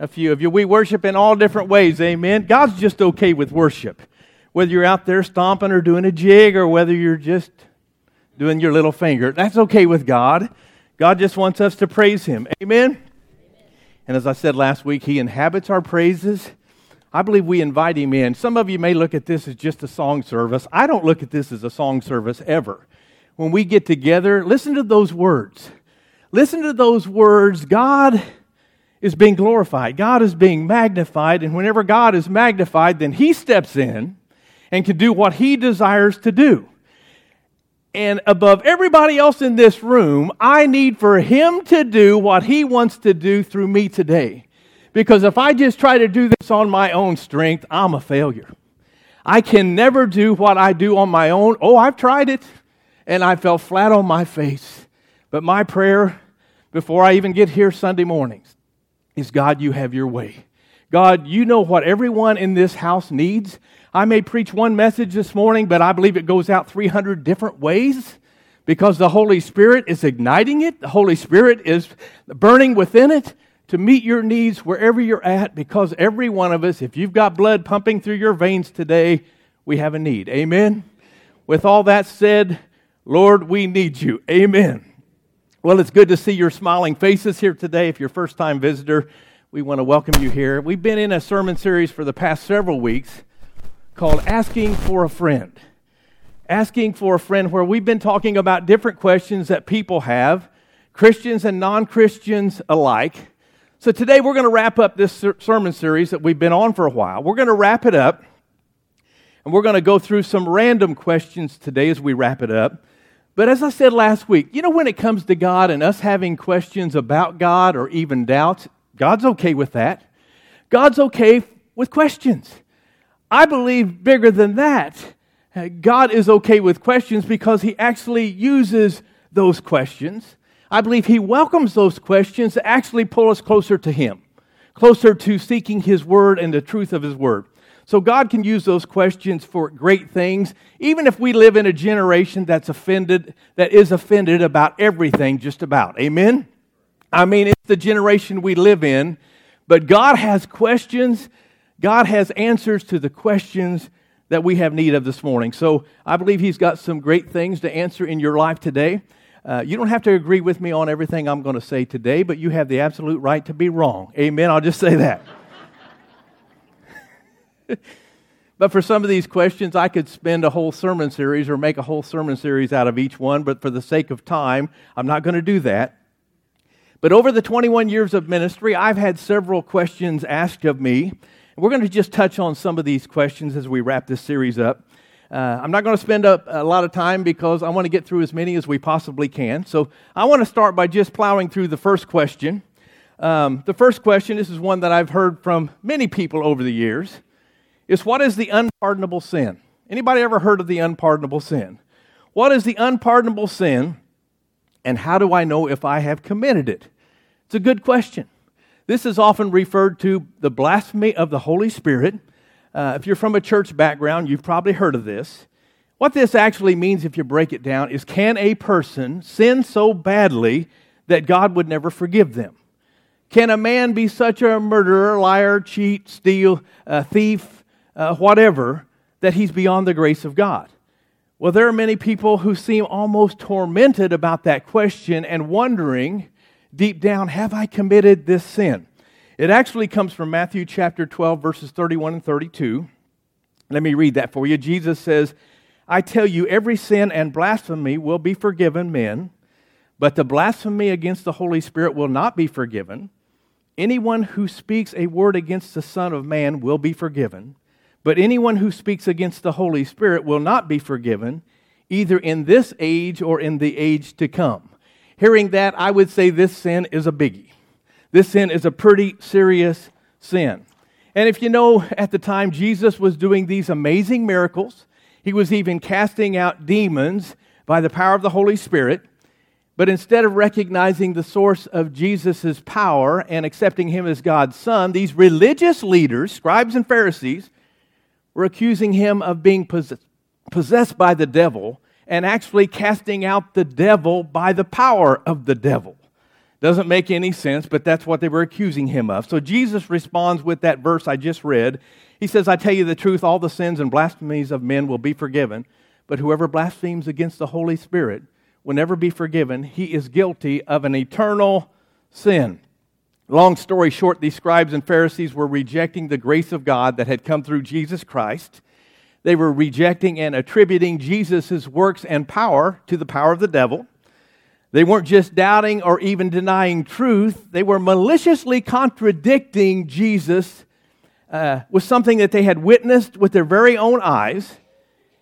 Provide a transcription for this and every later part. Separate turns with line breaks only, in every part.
a few of you. We worship in all different ways, amen. God's just okay with worship. Whether you're out there stomping or doing a jig or whether you're just doing your little finger, that's okay with God. God just wants us to praise Him, amen. And as I said last week, He inhabits our praises. I believe we invite Him in. Some of you may look at this as just a song service. I don't look at this as a song service ever. When we get together, listen to those words. Listen to those words. God is being glorified. God is being magnified. And whenever God is magnified, then He steps in and can do what He desires to do. And above everybody else in this room, I need for Him to do what He wants to do through me today. Because if I just try to do this on my own strength, I'm a failure. I can never do what I do on my own. Oh, I've tried it, and I fell flat on my face. But my prayer before I even get here Sunday mornings is God, you have your way. God, you know what everyone in this house needs. I may preach one message this morning, but I believe it goes out 300 different ways because the Holy Spirit is igniting it. The Holy Spirit is burning within it to meet your needs wherever you're at because every one of us, if you've got blood pumping through your veins today, we have a need. Amen. With all that said, Lord, we need you. Amen. Well, it's good to see your smiling faces here today. If you're a first time visitor, we want to welcome you here. We've been in a sermon series for the past several weeks called Asking for a Friend. Asking for a Friend, where we've been talking about different questions that people have, Christians and non Christians alike. So today we're going to wrap up this sermon series that we've been on for a while. We're going to wrap it up, and we're going to go through some random questions today as we wrap it up. But as I said last week, you know, when it comes to God and us having questions about God or even doubts, God's okay with that. God's okay with questions. I believe bigger than that. Uh, God is okay with questions because He actually uses those questions. I believe He welcomes those questions to actually pull us closer to Him, closer to seeking His Word and the truth of His Word. So God can use those questions for great things, even if we live in a generation that's offended, that is offended about everything, just about. Amen? I mean, it's the generation we live in, but God has questions. God has answers to the questions that we have need of this morning. So I believe He's got some great things to answer in your life today. Uh, you don't have to agree with me on everything I'm going to say today, but you have the absolute right to be wrong. Amen. I'll just say that. but for some of these questions, I could spend a whole sermon series or make a whole sermon series out of each one, but for the sake of time, I'm not going to do that. But over the 21 years of ministry, I've had several questions asked of me. We're going to just touch on some of these questions as we wrap this series up. Uh, I'm not going to spend a, a, lot of time because I want to get through as many as we possibly can. So I want to start by just plowing through the first question. Um, the first question, this is one that I've heard from many people over the years is what is the unpardonable sin? Anybody ever heard of the unpardonable sin? What is the unpardonable sin, and how do I know if I have committed it? It's a good question. This is often referred to the blasphemy of the Holy Spirit. Uh, if you're from a church background, you've probably heard of this. What this actually means, if you break it down, is can a person sin so badly that God would never forgive them? Can a man be such a murderer, liar, cheat, steal, uh, thief, uh, whatever, that he's beyond the grace of God? Well, there are many people who seem almost tormented about that question and wondering deep down, have I committed this sin? It actually comes from Matthew chapter 12, verses 31 and 32. Let me read that for you. Jesus says, I tell you, every sin and blasphemy will be forgiven men, but the blasphemy against the Holy Spirit will not be forgiven. Anyone who speaks a word against the Son of Man will be forgiven. But anyone who speaks against the Holy Spirit will not be forgiven, either in this age or in the age to come. Hearing that, I would say this sin is a biggie. This sin is a pretty serious sin. And if you know, at the time Jesus was doing these amazing miracles, he was even casting out demons by the power of the Holy Spirit. But instead of recognizing the source of Jesus' power and accepting him as God's son, these religious leaders, scribes and Pharisees, were accusing him of being possessed by the devil and actually casting out the devil by the power of the devil. Doesn't make any sense, but that's what they were accusing him of. So Jesus responds with that verse I just read. He says, I tell you the truth, all the sins and blasphemies of men will be forgiven, but whoever blasphemes against the Holy Spirit will never be forgiven. He is guilty of an eternal sin. Long story short, these scribes and Pharisees were rejecting the grace of God that had come through Jesus Christ. They were rejecting and attributing Jesus' works and power to the power of the devil. They weren't just doubting or even denying truth, they were maliciously contradicting Jesus uh, with something that they had witnessed with their very own eyes.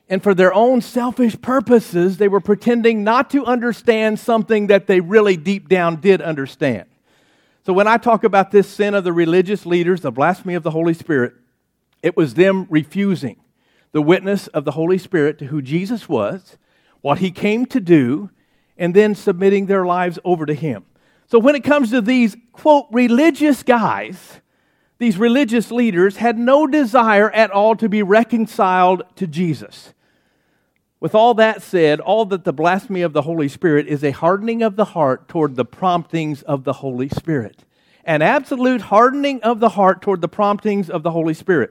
And for their own selfish purposes, they were pretending not to understand something that they really deep down did understand. So when I talk about this sin of the religious leaders, the blasphemy of the Holy Spirit, it was them refusing the witness of the Holy Spirit to who Jesus was, what he came to do, and then submitting their lives over to Him. So when it comes to these, quote, religious guys, these religious leaders had no desire at all to be reconciled to Jesus. With all that said, all that the blasphemy of the Holy Spirit is a hardening of the heart toward the promptings of the Holy Spirit. An absolute hardening of the heart toward the promptings of the Holy Spirit.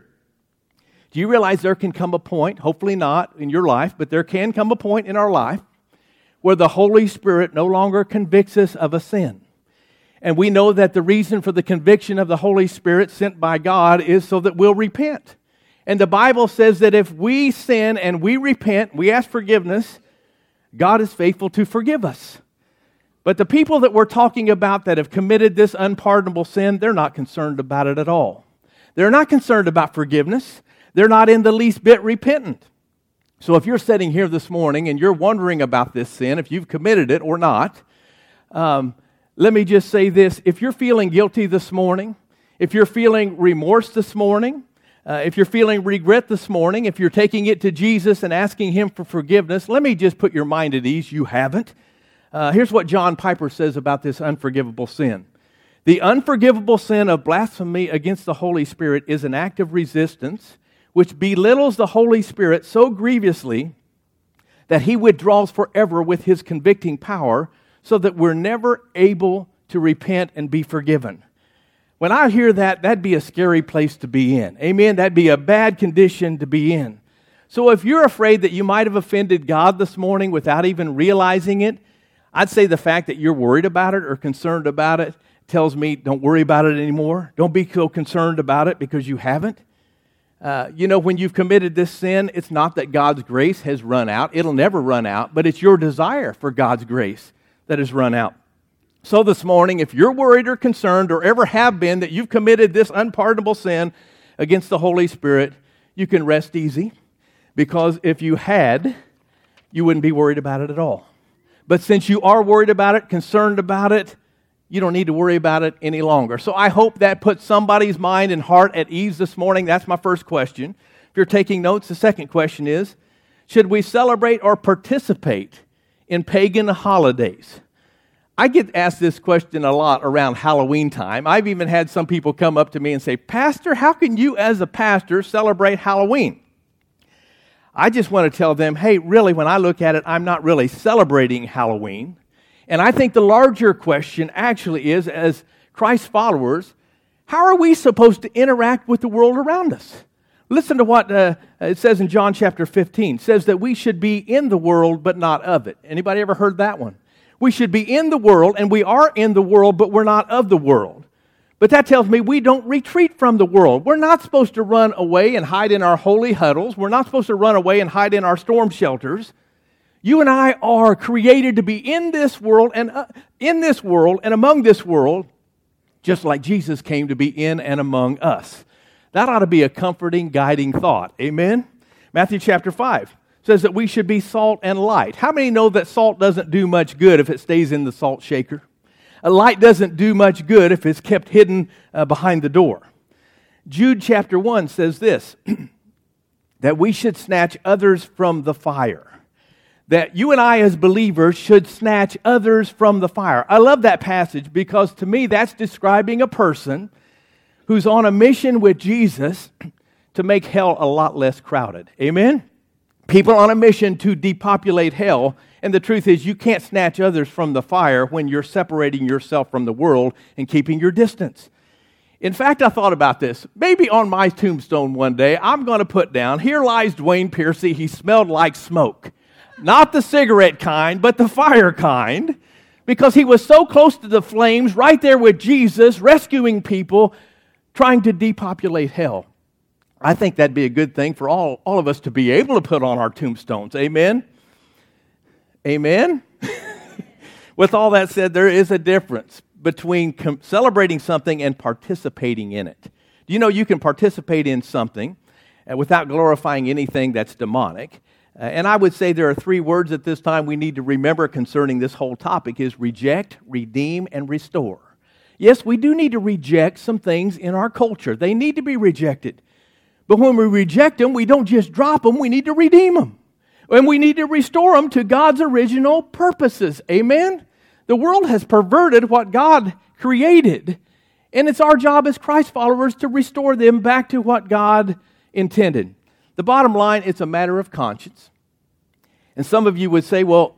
Do you realize there can come a point, hopefully not in your life, but there can come a point in our life where the Holy Spirit no longer convicts us of a sin. And we know that the reason for the conviction of the Holy Spirit sent by God is so that we'll repent. And the Bible says that if we sin and we repent, we ask forgiveness, God is faithful to forgive us. But the people that we're talking about that have committed this unpardonable sin, they're not concerned about it at all. They're not concerned about forgiveness. They're not in the least bit repentant. So if you're sitting here this morning and you're wondering about this sin, if you've committed it or not, um, let me just say this. If you're feeling guilty this morning, if you're feeling remorse this morning, uh, if you're feeling regret this morning, if you're taking it to Jesus and asking Him for forgiveness, let me just put your mind at ease. You haven't. Uh, here's what John Piper says about this unforgivable sin. The unforgivable sin of blasphemy against the Holy Spirit is an act of resistance which belittles the Holy Spirit so grievously that he withdraws forever with his convicting power so that we're never able to repent and be forgiven. When I hear that, that'd be a scary place to be in. Amen? That'd be a bad condition to be in. So if you're afraid that you might have offended God this morning without even realizing it, I'd say the fact that you're worried about it or concerned about it tells me don't worry about it anymore. Don't be so concerned about it because you haven't. Uh, you know, when you've committed this sin, it's not that God's grace has run out. It'll never run out, but it's your desire for God's grace that has run out. So this morning, if you're worried or concerned or ever have been that you've committed this unpardonable sin against the Holy Spirit, you can rest easy because if you had, you wouldn't be worried about it at all. But since you are worried about it, concerned about it, you don't need to worry about it any longer. So I hope that puts somebody's mind and heart at ease this morning. That's my first question. If you're taking notes, the second question is Should we celebrate or participate in pagan holidays? I get asked this question a lot around Halloween time. I've even had some people come up to me and say, Pastor, how can you, as a pastor, celebrate Halloween? I just want to tell them, hey, really, when I look at it, I'm not really celebrating Halloween. And I think the larger question actually is as Christ followers, how are we supposed to interact with the world around us? Listen to what uh, it says in John chapter 15. It says that we should be in the world but not of it. Anybody ever heard that one? We should be in the world and we are in the world but we're not of the world. But that tells me we don't retreat from the world. We're not supposed to run away and hide in our holy huddles. We're not supposed to run away and hide in our storm shelters. You and I are created to be in this world and uh, in this world and among this world, just like Jesus came to be in and among us. That ought to be a comforting, guiding thought. Amen? Matthew chapter 5 says that we should be salt and light. How many know that salt doesn't do much good if it stays in the salt shaker? A light doesn't do much good if it's kept hidden uh, behind the door. Jude chapter 1 says this that we should snatch others from the fire that you and I, as believers, should snatch others from the fire. I love that passage because to me, that's describing a person who's on a mission with Jesus to make hell a lot less crowded. Amen? People on a mission to depopulate hell. And the truth is, you can't snatch others from the fire when you're separating yourself from the world and keeping your distance. In fact, I thought about this. Maybe on my tombstone one day, I'm going to put down, here lies Dwayne Piercy. He smelled like smoke. Not the cigarette kind, but the fire kind. Because he was so close to the flames, right there with Jesus, rescuing people, trying to depopulate hell. I think that'd be a good thing for all, all of us to be able to put on our tombstones. Amen? Amen? With all that said, there is a difference between com- celebrating something and participating in it. You know you can participate in something uh, without glorifying anything that's demonic? Uh, and I would say there are three words at this time we need to remember concerning this whole topic is reject, redeem, and restore. Yes, we do need to reject some things in our culture. They need to be rejected. But when we reject them, we don't just drop them, we need to redeem them. And we need to restore them to God's original purposes. Amen? The world has perverted what God created. And it's our job as Christ followers to restore them back to what God intended. The bottom line, it's a matter of conscience. And some of you would say, well,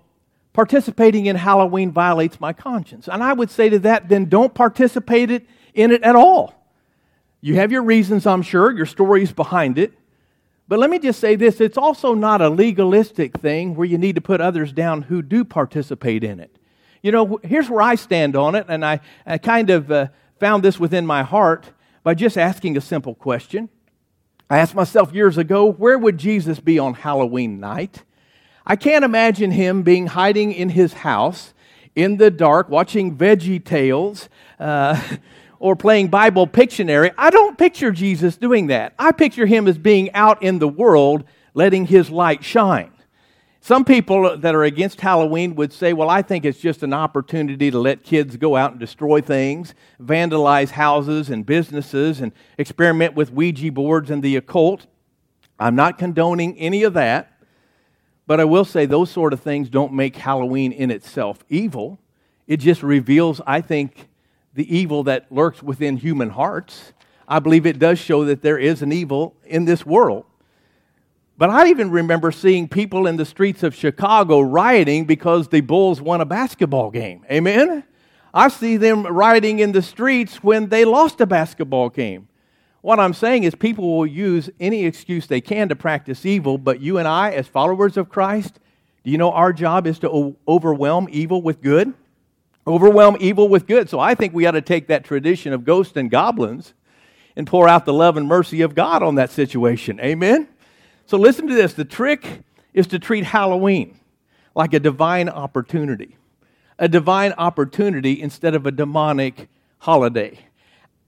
participating in Halloween violates my conscience. And I would say to that, then don't participate in it at all. You have your reasons, I'm sure, your stories behind it. But let me just say this it's also not a legalistic thing where you need to put others down who do participate in it. You know, here's where I stand on it, and I, I kind of uh, found this within my heart by just asking a simple question. I asked myself years ago, where would Jesus be on Halloween night? I can't imagine him being hiding in his house in the dark, watching Veggie Tales, uh, or playing Bible Pictionary, I don't picture Jesus doing that. I picture him as being out in the world, letting his light shine. Some people that are against Halloween would say, well, I think it's just an opportunity to let kids go out and destroy things, vandalize houses and businesses, and experiment with Ouija boards and the occult. I'm not condoning any of that, but I will say those sort of things don't make Halloween in itself evil. It just reveals, I think, the evil that lurks within human hearts. I believe it does show that there is an evil in this world. But I even remember seeing people in the streets of Chicago rioting because the Bulls won a basketball game. Amen? I see them rioting in the streets when they lost a basketball game. What I'm saying is, people will use any excuse they can to practice evil, but you and I, as followers of Christ, do you know our job is to overwhelm evil with good? Overwhelm evil with good. So I think we ought to take that tradition of ghosts and goblins and pour out the love and mercy of God on that situation. Amen? So listen to this. The trick is to treat Halloween like a divine opportunity, a divine opportunity instead of a demonic holiday.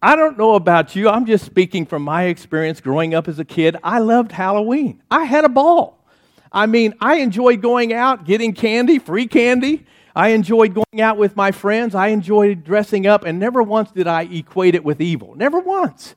I don't know about you. I'm just speaking from my experience growing up as a kid. I loved Halloween. I had a ball. I mean, I enjoyed going out, getting candy, free candy, I enjoyed going out with my friends. I enjoyed dressing up, and never once did I equate it with evil. Never once.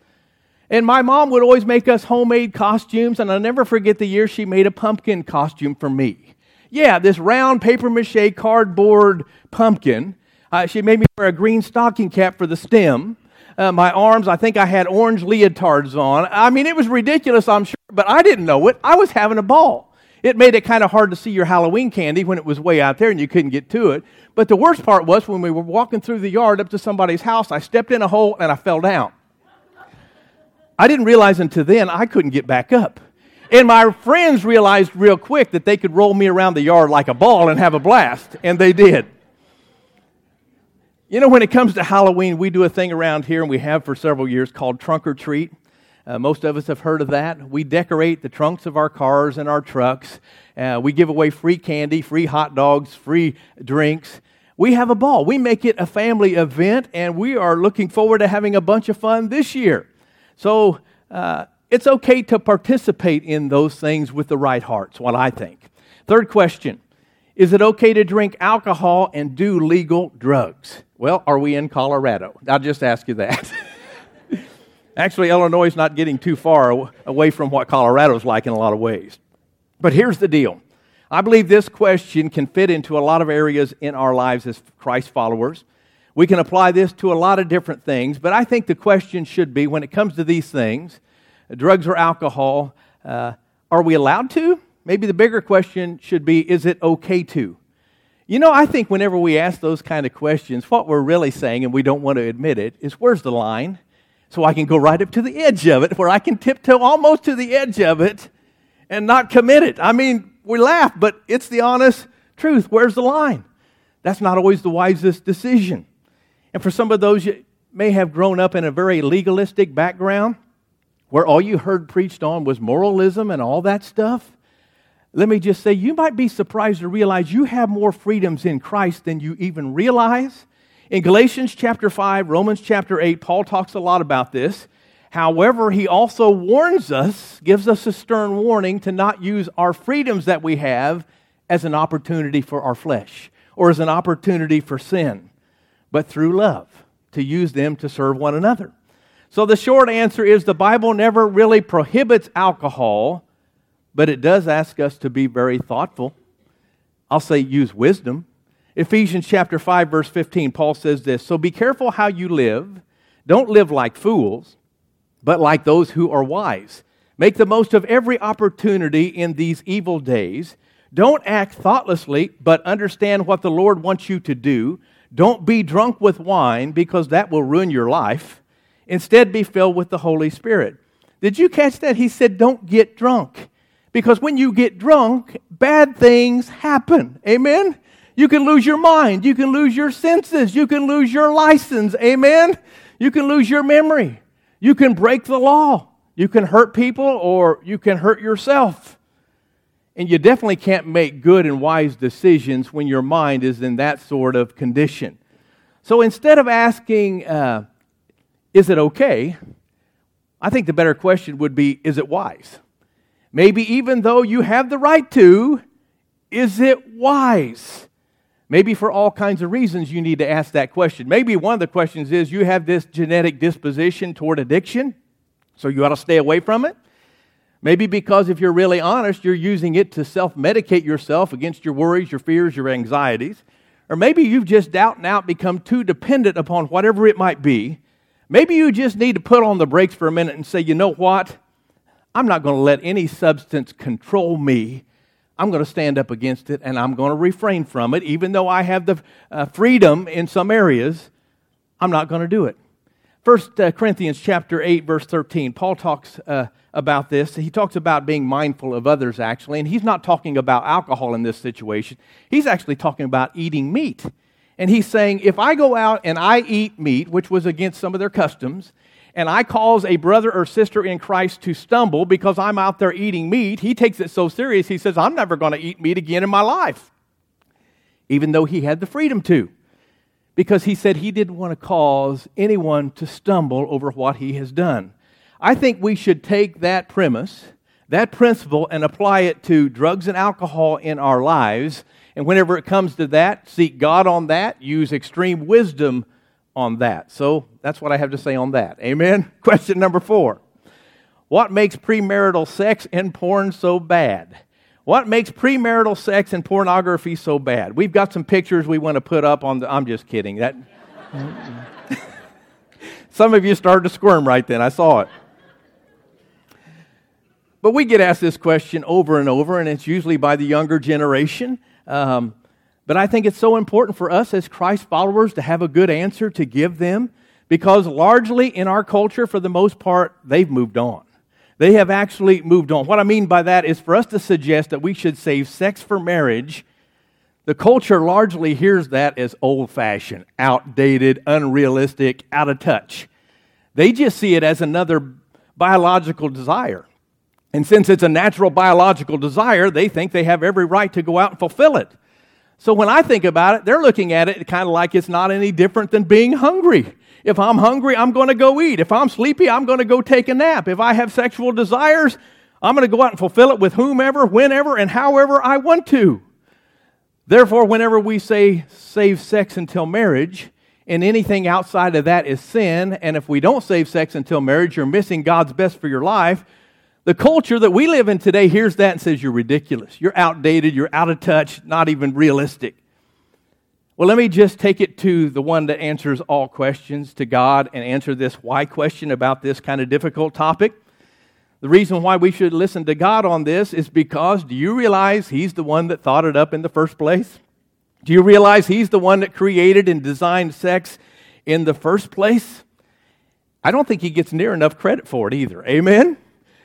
And my mom would always make us homemade costumes, and I'll never forget the year she made a pumpkin costume for me. Yeah, this round paper mache cardboard pumpkin. Uh, she made me wear a green stocking cap for the stem. Uh, my arms, I think I had orange leotards on. I mean, it was ridiculous, I'm sure, but I didn't know it. I was having a ball. It made it kind of hard to see your Halloween candy when it was way out there and you couldn't get to it. But the worst part was when we were walking through the yard up to somebody's house, I stepped in a hole and I fell down. I didn't realize until then I couldn't get back up. And my friends realized real quick that they could roll me around the yard like a ball and have a blast, and they did. You know, when it comes to Halloween, we do a thing around here, and we have for several years called Trunk or Treat. Uh, most of us have heard of that. We decorate the trunks of our cars and our trucks. Uh, we give away free candy, free hot dogs, free drinks. We have a ball. We make it a family event, and we are looking forward to having a bunch of fun this year. So uh, it's okay to participate in those things with the right hearts, what I think. Third question Is it okay to drink alcohol and do legal drugs? Well, are we in Colorado? I'll just ask you that. Actually, Illinois is not getting too far away from what Colorado is like in a lot of ways. But here's the deal I believe this question can fit into a lot of areas in our lives as Christ followers. We can apply this to a lot of different things, but I think the question should be when it comes to these things drugs or alcohol, uh, are we allowed to? maybe the bigger question should be is it okay to? You know, I think whenever we ask those kind of questions, what we're really saying, and we don't want to admit it, is where's the line? So I can go right up to the edge of it, where I can tiptoe almost to the edge of it and not commit it. I mean, we laugh, but it's the honest truth. Where's the line? That's not always the wisest decision. And for some of those, you may have grown up in a very legalistic background where all you heard preached on was moralism and all that stuff. Let me just say, you might be surprised to realize you have more freedoms in Christ than you even realize. In Galatians chapter 5, Romans chapter 8, Paul talks a lot about this. However, he also warns us, gives us a stern warning to not use our freedoms that we have as an opportunity for our flesh or as an opportunity for sin, but through love, to use them to serve one another. So the short answer is the Bible never really prohibits alcohol but it does ask us to be very thoughtful. I'll say use wisdom. Ephesians chapter 5 verse 15 Paul says this, "So be careful how you live. Don't live like fools, but like those who are wise. Make the most of every opportunity in these evil days. Don't act thoughtlessly, but understand what the Lord wants you to do. Don't be drunk with wine because that will ruin your life. Instead, be filled with the Holy Spirit." Did you catch that? He said, "Don't get drunk." Because when you get drunk, bad things happen. Amen? You can lose your mind. You can lose your senses. You can lose your license. Amen? You can lose your memory. You can break the law. You can hurt people or you can hurt yourself. And you definitely can't make good and wise decisions when your mind is in that sort of condition. So instead of asking, uh, is it okay? I think the better question would be, is it wise? Maybe even though you have the right to, is it wise? Maybe for all kinds of reasons you need to ask that question. Maybe one of the questions is you have this genetic disposition toward addiction, so you ought to stay away from it. Maybe because if you're really honest, you're using it to self medicate yourself against your worries, your fears, your anxieties. Or maybe you've just out and out become too dependent upon whatever it might be. Maybe you just need to put on the brakes for a minute and say, you know what? I'm not going to let any substance control me. I'm going to stand up against it and I'm going to refrain from it. Even though I have the uh, freedom in some areas, I'm not going to do it. First uh, Corinthians chapter 8 verse 13. Paul talks uh, about this. He talks about being mindful of others actually, and he's not talking about alcohol in this situation. He's actually talking about eating meat. And he's saying if I go out and I eat meat, which was against some of their customs, and I cause a brother or sister in Christ to stumble because I'm out there eating meat, he takes it so serious, he says, I'm never going to eat meat again in my life. Even though he had the freedom to. Because he said he didn't want to cause anyone to stumble over what he has done. I think we should take that premise, that principle, and apply it to drugs and alcohol in our lives. And whenever it comes to that, seek God on that, use extreme wisdom on that. So that's what I have to say on that. Amen? Question number four What makes premarital sex and porn so bad? What makes premarital sex and pornography so bad? We've got some pictures we want to put up on the. I'm just kidding. That. some of you started to squirm right then. I saw it. But we get asked this question over and over, and it's usually by the younger generation. Um, but I think it's so important for us as Christ followers to have a good answer to give them because largely in our culture, for the most part, they've moved on. They have actually moved on. What I mean by that is for us to suggest that we should save sex for marriage, the culture largely hears that as old fashioned, outdated, unrealistic, out of touch. They just see it as another biological desire. And since it's a natural biological desire, they think they have every right to go out and fulfill it. So when I think about it, they're looking at it kind of like it's not any different than being hungry. If I'm hungry, I'm going to go eat. If I'm sleepy, I'm going to go take a nap. If I have sexual desires, I'm going to go out and fulfill it with whomever, whenever, and however I want to. Therefore, whenever we say save sex until marriage, and anything outside of that is sin, and if we don't save sex until marriage, you're missing God's best for your life, the culture that we live in today hears that and says, You're ridiculous. You're outdated. You're out of touch. Not even realistic. Well, let me just take it to the one that answers all questions to God and answer this why question about this kind of difficult topic. The reason why we should listen to God on this is because do you realize He's the one that thought it up in the first place? Do you realize He's the one that created and designed sex in the first place? I don't think He gets near enough credit for it either. Amen?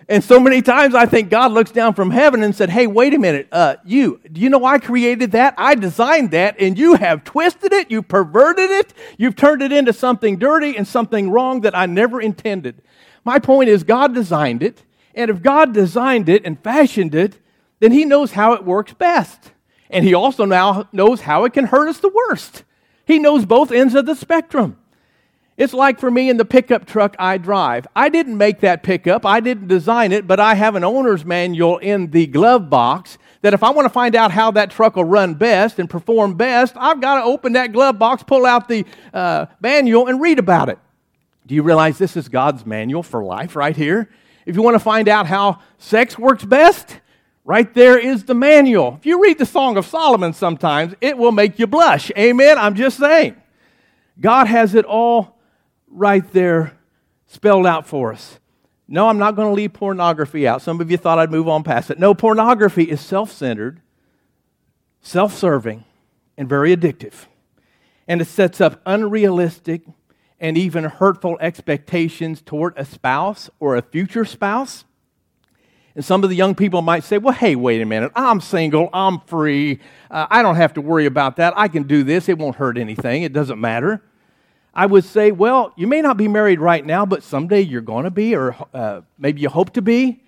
And so many times I think God looks down from heaven and said, Hey, wait a minute. Uh, you, do you know I created that? I designed that, and you have twisted it, you perverted it, you've turned it into something dirty and something wrong that I never intended. My point is, God designed it. And if God designed it and fashioned it, then He knows how it works best. And He also now knows how it can hurt us the worst. He knows both ends of the spectrum. It's like for me in the pickup truck I drive. I didn't make that pickup, I didn't design it, but I have an owner's manual in the glove box that if I want to find out how that truck will run best and perform best, I've got to open that glove box, pull out the uh, manual, and read about it. Do you realize this is God's manual for life right here? If you want to find out how sex works best, right there is the manual. If you read the Song of Solomon sometimes, it will make you blush. Amen? I'm just saying. God has it all right there spelled out for us. No, I'm not going to leave pornography out. Some of you thought I'd move on past it. No, pornography is self centered, self serving, and very addictive. And it sets up unrealistic, and even hurtful expectations toward a spouse or a future spouse. And some of the young people might say, well, hey, wait a minute. I'm single. I'm free. Uh, I don't have to worry about that. I can do this. It won't hurt anything. It doesn't matter. I would say, well, you may not be married right now, but someday you're going to be, or uh, maybe you hope to be.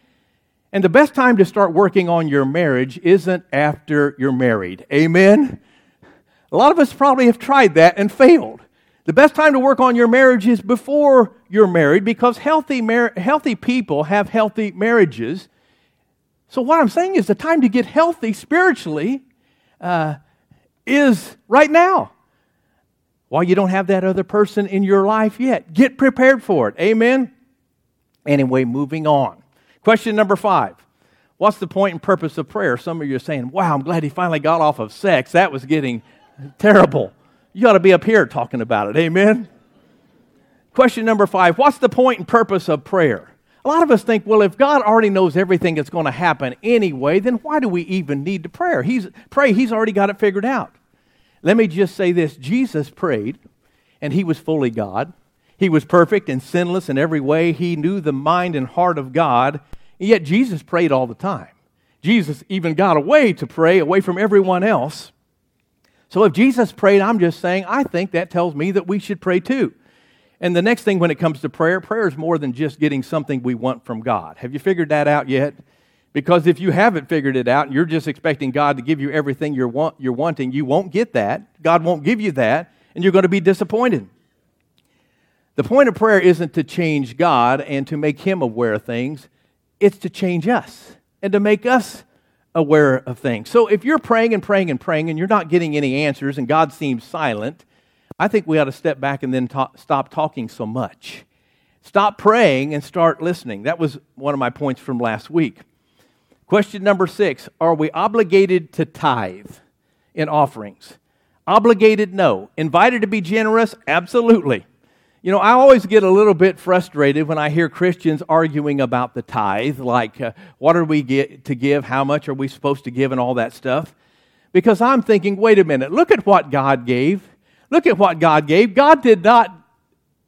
And the best time to start working on your marriage isn't after you're married. Amen? A lot of us probably have tried that and failed. The best time to work on your marriage is before you're married because healthy, mar- healthy people have healthy marriages. So, what I'm saying is the time to get healthy spiritually uh, is right now. While you don't have that other person in your life yet, get prepared for it. Amen? Anyway, moving on. Question number five What's the point and purpose of prayer? Some of you are saying, Wow, I'm glad he finally got off of sex. That was getting terrible. You ought to be up here talking about it. Amen? Question number five What's the point and purpose of prayer? A lot of us think, well, if God already knows everything that's going to happen anyway, then why do we even need to pray? He's, pray? He's already got it figured out. Let me just say this Jesus prayed, and he was fully God. He was perfect and sinless in every way. He knew the mind and heart of God, and yet Jesus prayed all the time. Jesus even got away to pray away from everyone else. So if Jesus prayed, I'm just saying, I think that tells me that we should pray too. And the next thing when it comes to prayer, prayer is more than just getting something we want from God. Have you figured that out yet? Because if you haven't figured it out and you're just expecting God to give you everything you're, want, you're wanting, you won't get that. God won't give you that, and you're going to be disappointed. The point of prayer isn't to change God and to make Him aware of things, it's to change us and to make us aware of things. So if you're praying and praying and praying and you're not getting any answers and God seems silent, I think we ought to step back and then talk, stop talking so much. Stop praying and start listening. That was one of my points from last week. Question number six Are we obligated to tithe in offerings? Obligated, no. Invited to be generous? Absolutely. You know, I always get a little bit frustrated when I hear Christians arguing about the tithe, like uh, what are we get to give, how much are we supposed to give, and all that stuff. Because I'm thinking, wait a minute, look at what God gave. Look at what God gave. God did not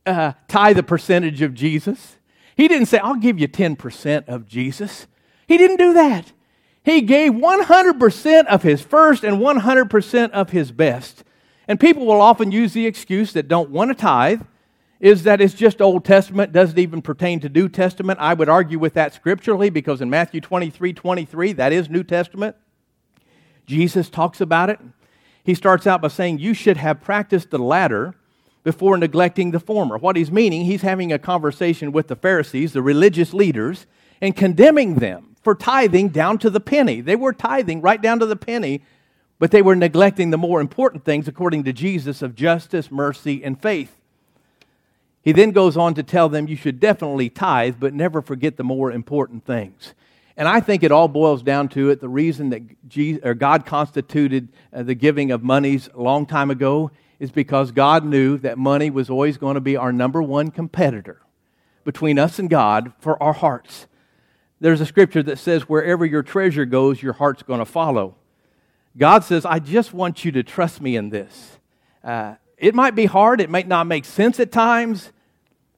uh, tithe the percentage of Jesus. He didn't say, I'll give you 10% of Jesus. He didn't do that. He gave 100% of his first and 100% of his best. And people will often use the excuse that don't want to tithe is that it's just Old Testament, doesn't even pertain to New Testament. I would argue with that scripturally because in Matthew 23 23, that is New Testament. Jesus talks about it. He starts out by saying, You should have practiced the latter before neglecting the former. What he's meaning, he's having a conversation with the Pharisees, the religious leaders, and condemning them for tithing down to the penny. They were tithing right down to the penny, but they were neglecting the more important things according to Jesus of justice, mercy, and faith. He then goes on to tell them you should definitely tithe, but never forget the more important things. And I think it all boils down to it. The reason that Jesus, or God constituted uh, the giving of monies a long time ago is because God knew that money was always going to be our number one competitor between us and God for our hearts. There's a scripture that says, wherever your treasure goes, your heart's going to follow. God says, I just want you to trust me in this. Uh, it might be hard, it might not make sense at times,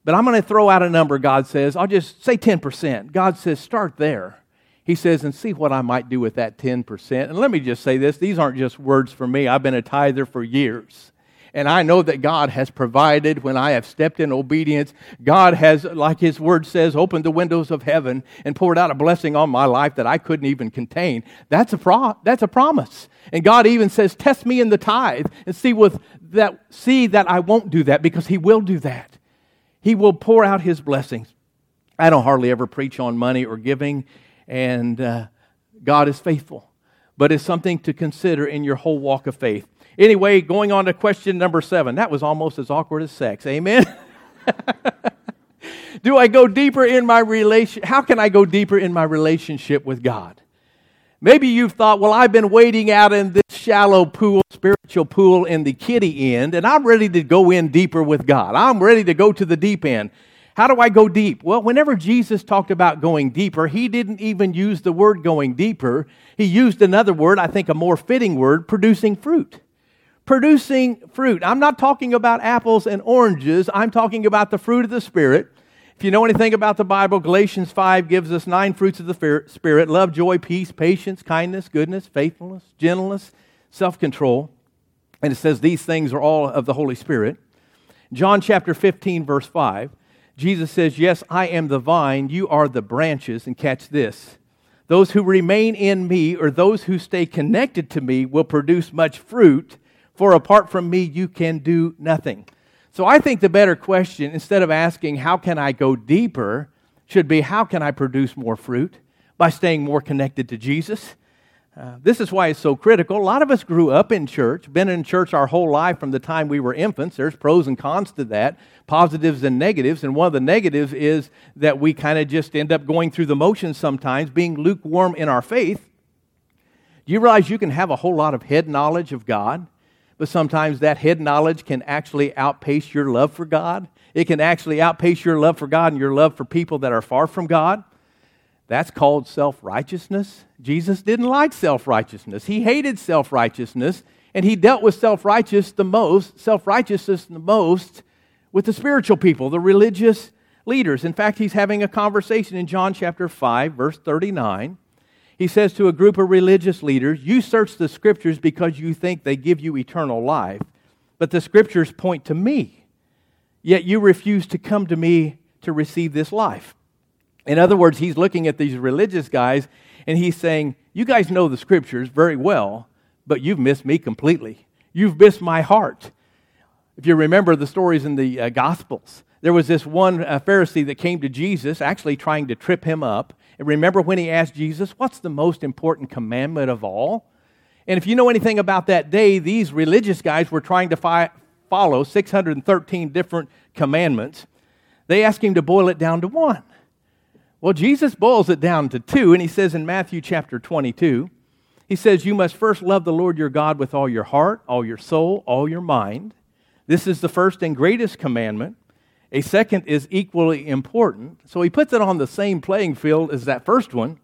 but I'm going to throw out a number, God says. I'll just say 10%. God says, start there. He says, and see what I might do with that 10%. And let me just say this these aren't just words for me. I've been a tither for years. And I know that God has provided when I have stepped in obedience. God has, like His Word says, opened the windows of heaven and poured out a blessing on my life that I couldn't even contain. That's a, pro- that's a promise. And God even says, Test me in the tithe and see, with that, see that I won't do that because He will do that. He will pour out His blessings. I don't hardly ever preach on money or giving, and uh, God is faithful. But it's something to consider in your whole walk of faith. Anyway, going on to question number seven. That was almost as awkward as sex. Amen? Do I go deeper in my relation? How can I go deeper in my relationship with God? Maybe you've thought, well, I've been wading out in this shallow pool, spiritual pool in the kiddie end, and I'm ready to go in deeper with God. I'm ready to go to the deep end. How do I go deep? Well, whenever Jesus talked about going deeper, he didn't even use the word going deeper. He used another word, I think a more fitting word, producing fruit producing fruit. I'm not talking about apples and oranges, I'm talking about the fruit of the Spirit. If you know anything about the Bible, Galatians 5 gives us nine fruits of the Spirit love, joy, peace, patience, kindness, goodness, faithfulness, gentleness, self control. And it says these things are all of the Holy Spirit. John chapter 15, verse 5, Jesus says, Yes, I am the vine, you are the branches. And catch this those who remain in me, or those who stay connected to me, will produce much fruit for apart from me, you can do nothing. So I think the better question, instead of asking, how can I go deeper, should be, how can I produce more fruit by staying more connected to Jesus? Uh, this is why it's so critical. A lot of us grew up in church, been in church our whole life from the time we were infants. There's pros and cons to that, positives and negatives. And one of the negatives is that we kind of just end up going through the motions sometimes, being lukewarm in our faith. Do you realize you can have a whole lot of head knowledge of God but sometimes that head knowledge can actually outpace your love for God. It can actually outpace your love for God and your love for people that are far from God. That's called self righteousness. Jesus didn't like self righteousness. He hated self righteousness, and he dealt with self righteous the most, self righteousness the most with the spiritual people, the religious leaders. In fact, he's having a conversation in John chapter 5, verse 39 he says to a group of religious leaders, You search the scriptures because you think they give you eternal life, but the scriptures point to me. Yet you refuse to come to me to receive this life. In other words, he's looking at these religious guys and he's saying, You guys know the scriptures very well, but you've missed me completely. You've missed my heart. If you remember the stories in the uh, Gospels, there was this one uh, Pharisee that came to Jesus, actually trying to trip him up. And remember when he asked Jesus, What's the most important commandment of all? And if you know anything about that day, these religious guys were trying to fi- follow 613 different commandments. They asked him to boil it down to one. Well, Jesus boils it down to two, and he says in Matthew chapter 22, he says, You must first love the Lord your God with all your heart, all your soul, all your mind. This is the first and greatest commandment. A second is equally important. So he puts it on the same playing field as that first one.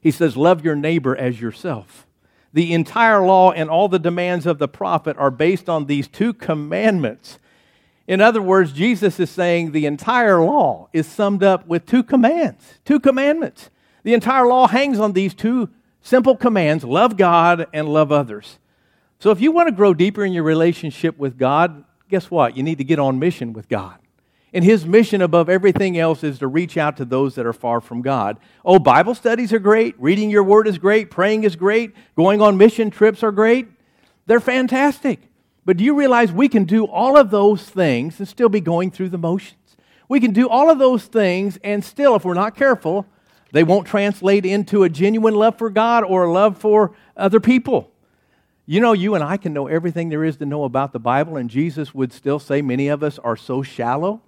He says, Love your neighbor as yourself. The entire law and all the demands of the prophet are based on these two commandments. In other words, Jesus is saying the entire law is summed up with two commands, two commandments. The entire law hangs on these two simple commands love God and love others. So if you want to grow deeper in your relationship with God, guess what? You need to get on mission with God. And his mission above everything else is to reach out to those that are far from God. Oh, Bible studies are great. Reading your word is great. Praying is great. Going on mission trips are great. They're fantastic. But do you realize we can do all of those things and still be going through the motions? We can do all of those things and still, if we're not careful, they won't translate into a genuine love for God or a love for other people. You know, you and I can know everything there is to know about the Bible, and Jesus would still say many of us are so shallow.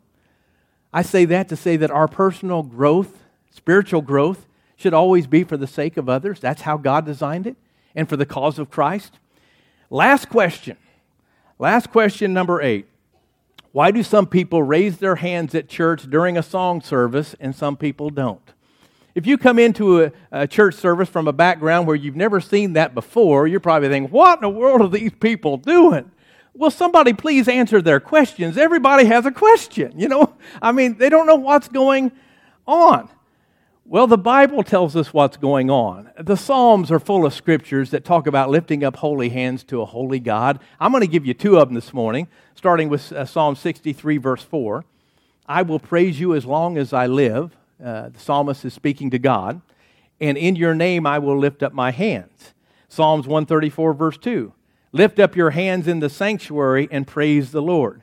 I say that to say that our personal growth, spiritual growth, should always be for the sake of others. That's how God designed it, and for the cause of Christ. Last question. Last question, number eight. Why do some people raise their hands at church during a song service and some people don't? If you come into a, a, church service from a background where you've never seen that before, you're probably thinking, what in the world are these people doing? Well, somebody please answer their questions. Everybody has a question, you know? I mean, they don't know what's going on. Well, the Bible tells us what's going on. The Psalms are full of scriptures that talk about lifting up holy hands to a holy God. I'm going to give you two of them this morning, starting with uh, Psalm 63, verse 4. I will praise you as long as I live. Uh, the psalmist is speaking to God. And in your name I will lift up my hands. Psalms 134, verse 2. Lift up your hands in the sanctuary and praise the Lord.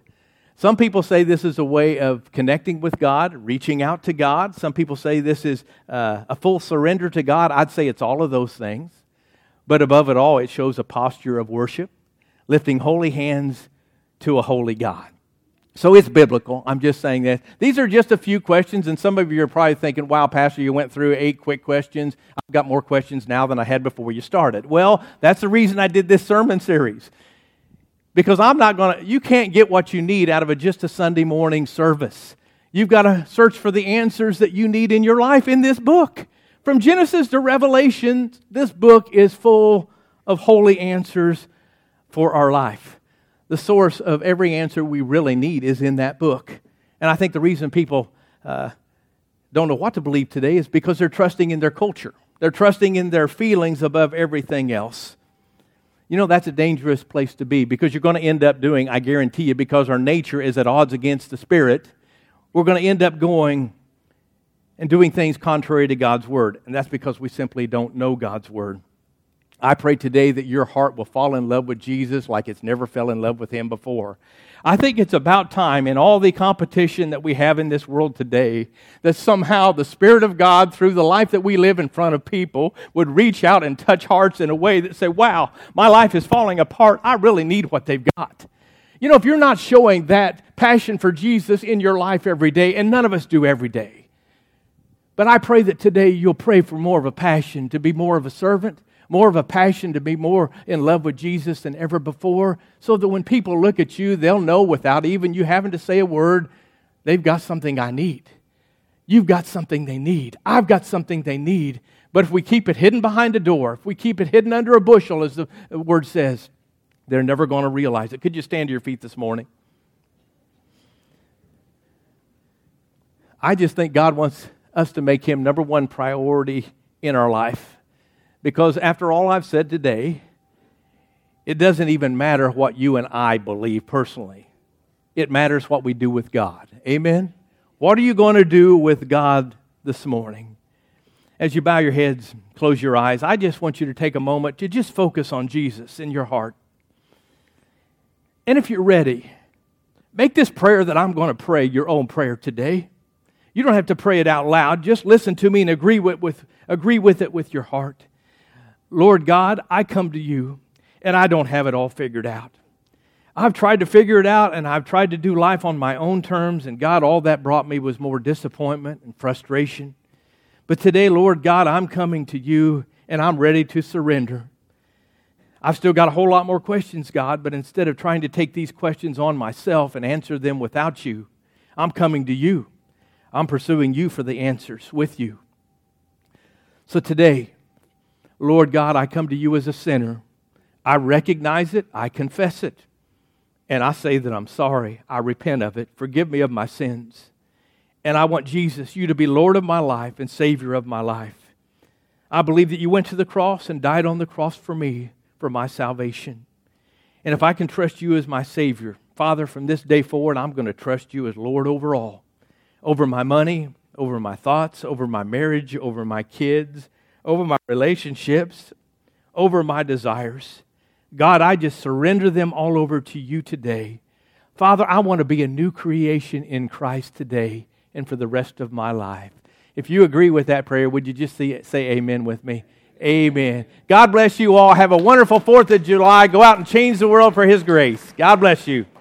Some people say this is a way of connecting with God, reaching out to God. Some people say this is uh, a full surrender to God. I'd say it's all of those things. But above it all, it shows a posture of worship, lifting holy hands to a holy God. So it's biblical. I'm just saying that. These are just a few questions, and some of you are probably thinking, wow, Pastor, you went through eight quick questions. I've got more questions now than I had before you started. Well, that's the reason I did this sermon series. Because I'm not going to, you can't get what you need out of a, just a Sunday morning service. You've got to search for the answers that you need in your life in this book. From Genesis to Revelation, this book is full of holy answers for our life. The source of every answer we really need is in that book. And I think the reason people uh, don't know what to believe today is because they're trusting in their culture. They're trusting in their feelings above everything else. You know, that's a dangerous place to be because you're going to end up doing, I guarantee you, because our nature is at odds against the Spirit, we're going to end up going and doing things contrary to God's Word. And that's because we simply don't know God's Word. I pray today that your heart will fall in love with Jesus like it's never fell in love with Him before. I think it's about time in all the competition that we have in this world today that somehow the Spirit of God, through the life that we live in front of people, would reach out and touch hearts in a way that say, wow, my life is falling apart. I really need what they've got. You know, if you're not showing that passion for Jesus in your life every day, and none of us do every day, but I pray that today you'll pray for more of a passion to be more of a servant more of a passion to be more in love with Jesus than ever before, so that when people look at you, they'll know without even you having to say a word, they've got something I need. You've got something they need. I've got something they need. But if we keep it hidden behind a door, if we keep it hidden under a bushel, as the word says, they're never going to realize it. Could you stand to your feet this morning? I just think God wants us to make Him number one priority in our life. Because after all I've said today, it doesn't even matter what you and I believe personally. It matters what we do with God. Amen? What are you going to do with God this morning? As you bow your heads, close your eyes, I just want you to take a moment to just focus on Jesus in your heart. And if you're ready, make this prayer that I'm going to pray your own prayer today. You don't have to pray it out loud. Just listen to me and agree with, with, agree with it with your heart. Lord God, I come to you and I don't have it all figured out. I've tried to figure it out and I've tried to do life on my own terms, and God, all that brought me was more disappointment and frustration. But today, Lord God, I'm coming to you and I'm ready to surrender. I've still got a whole lot more questions, God, but instead of trying to take these questions on myself and answer them without you, I'm coming to you. I'm pursuing you for the answers with you. So today, Lord God, I come to you as a sinner. I recognize it, I confess it, and I say that I'm sorry. I repent of it. Forgive me of my sins. And I want Jesus, you to be Lord of my life and Savior of my life. I believe that you went to the cross and died on the cross for me, for my salvation. And if I can trust you as my Savior, Father, from this day forward, I'm going to trust you as Lord over all, over my money, over my thoughts, over my marriage, over my kids, over my relationships, over my desires. God, I just surrender them all over to you today. Father, I want to be a new creation in Christ today and for the rest of my life. If you agree with that prayer, would you just say, say amen with me? Amen. God bless you all. Have a wonderful 4th of July. Go out and change the world for His grace. God bless you.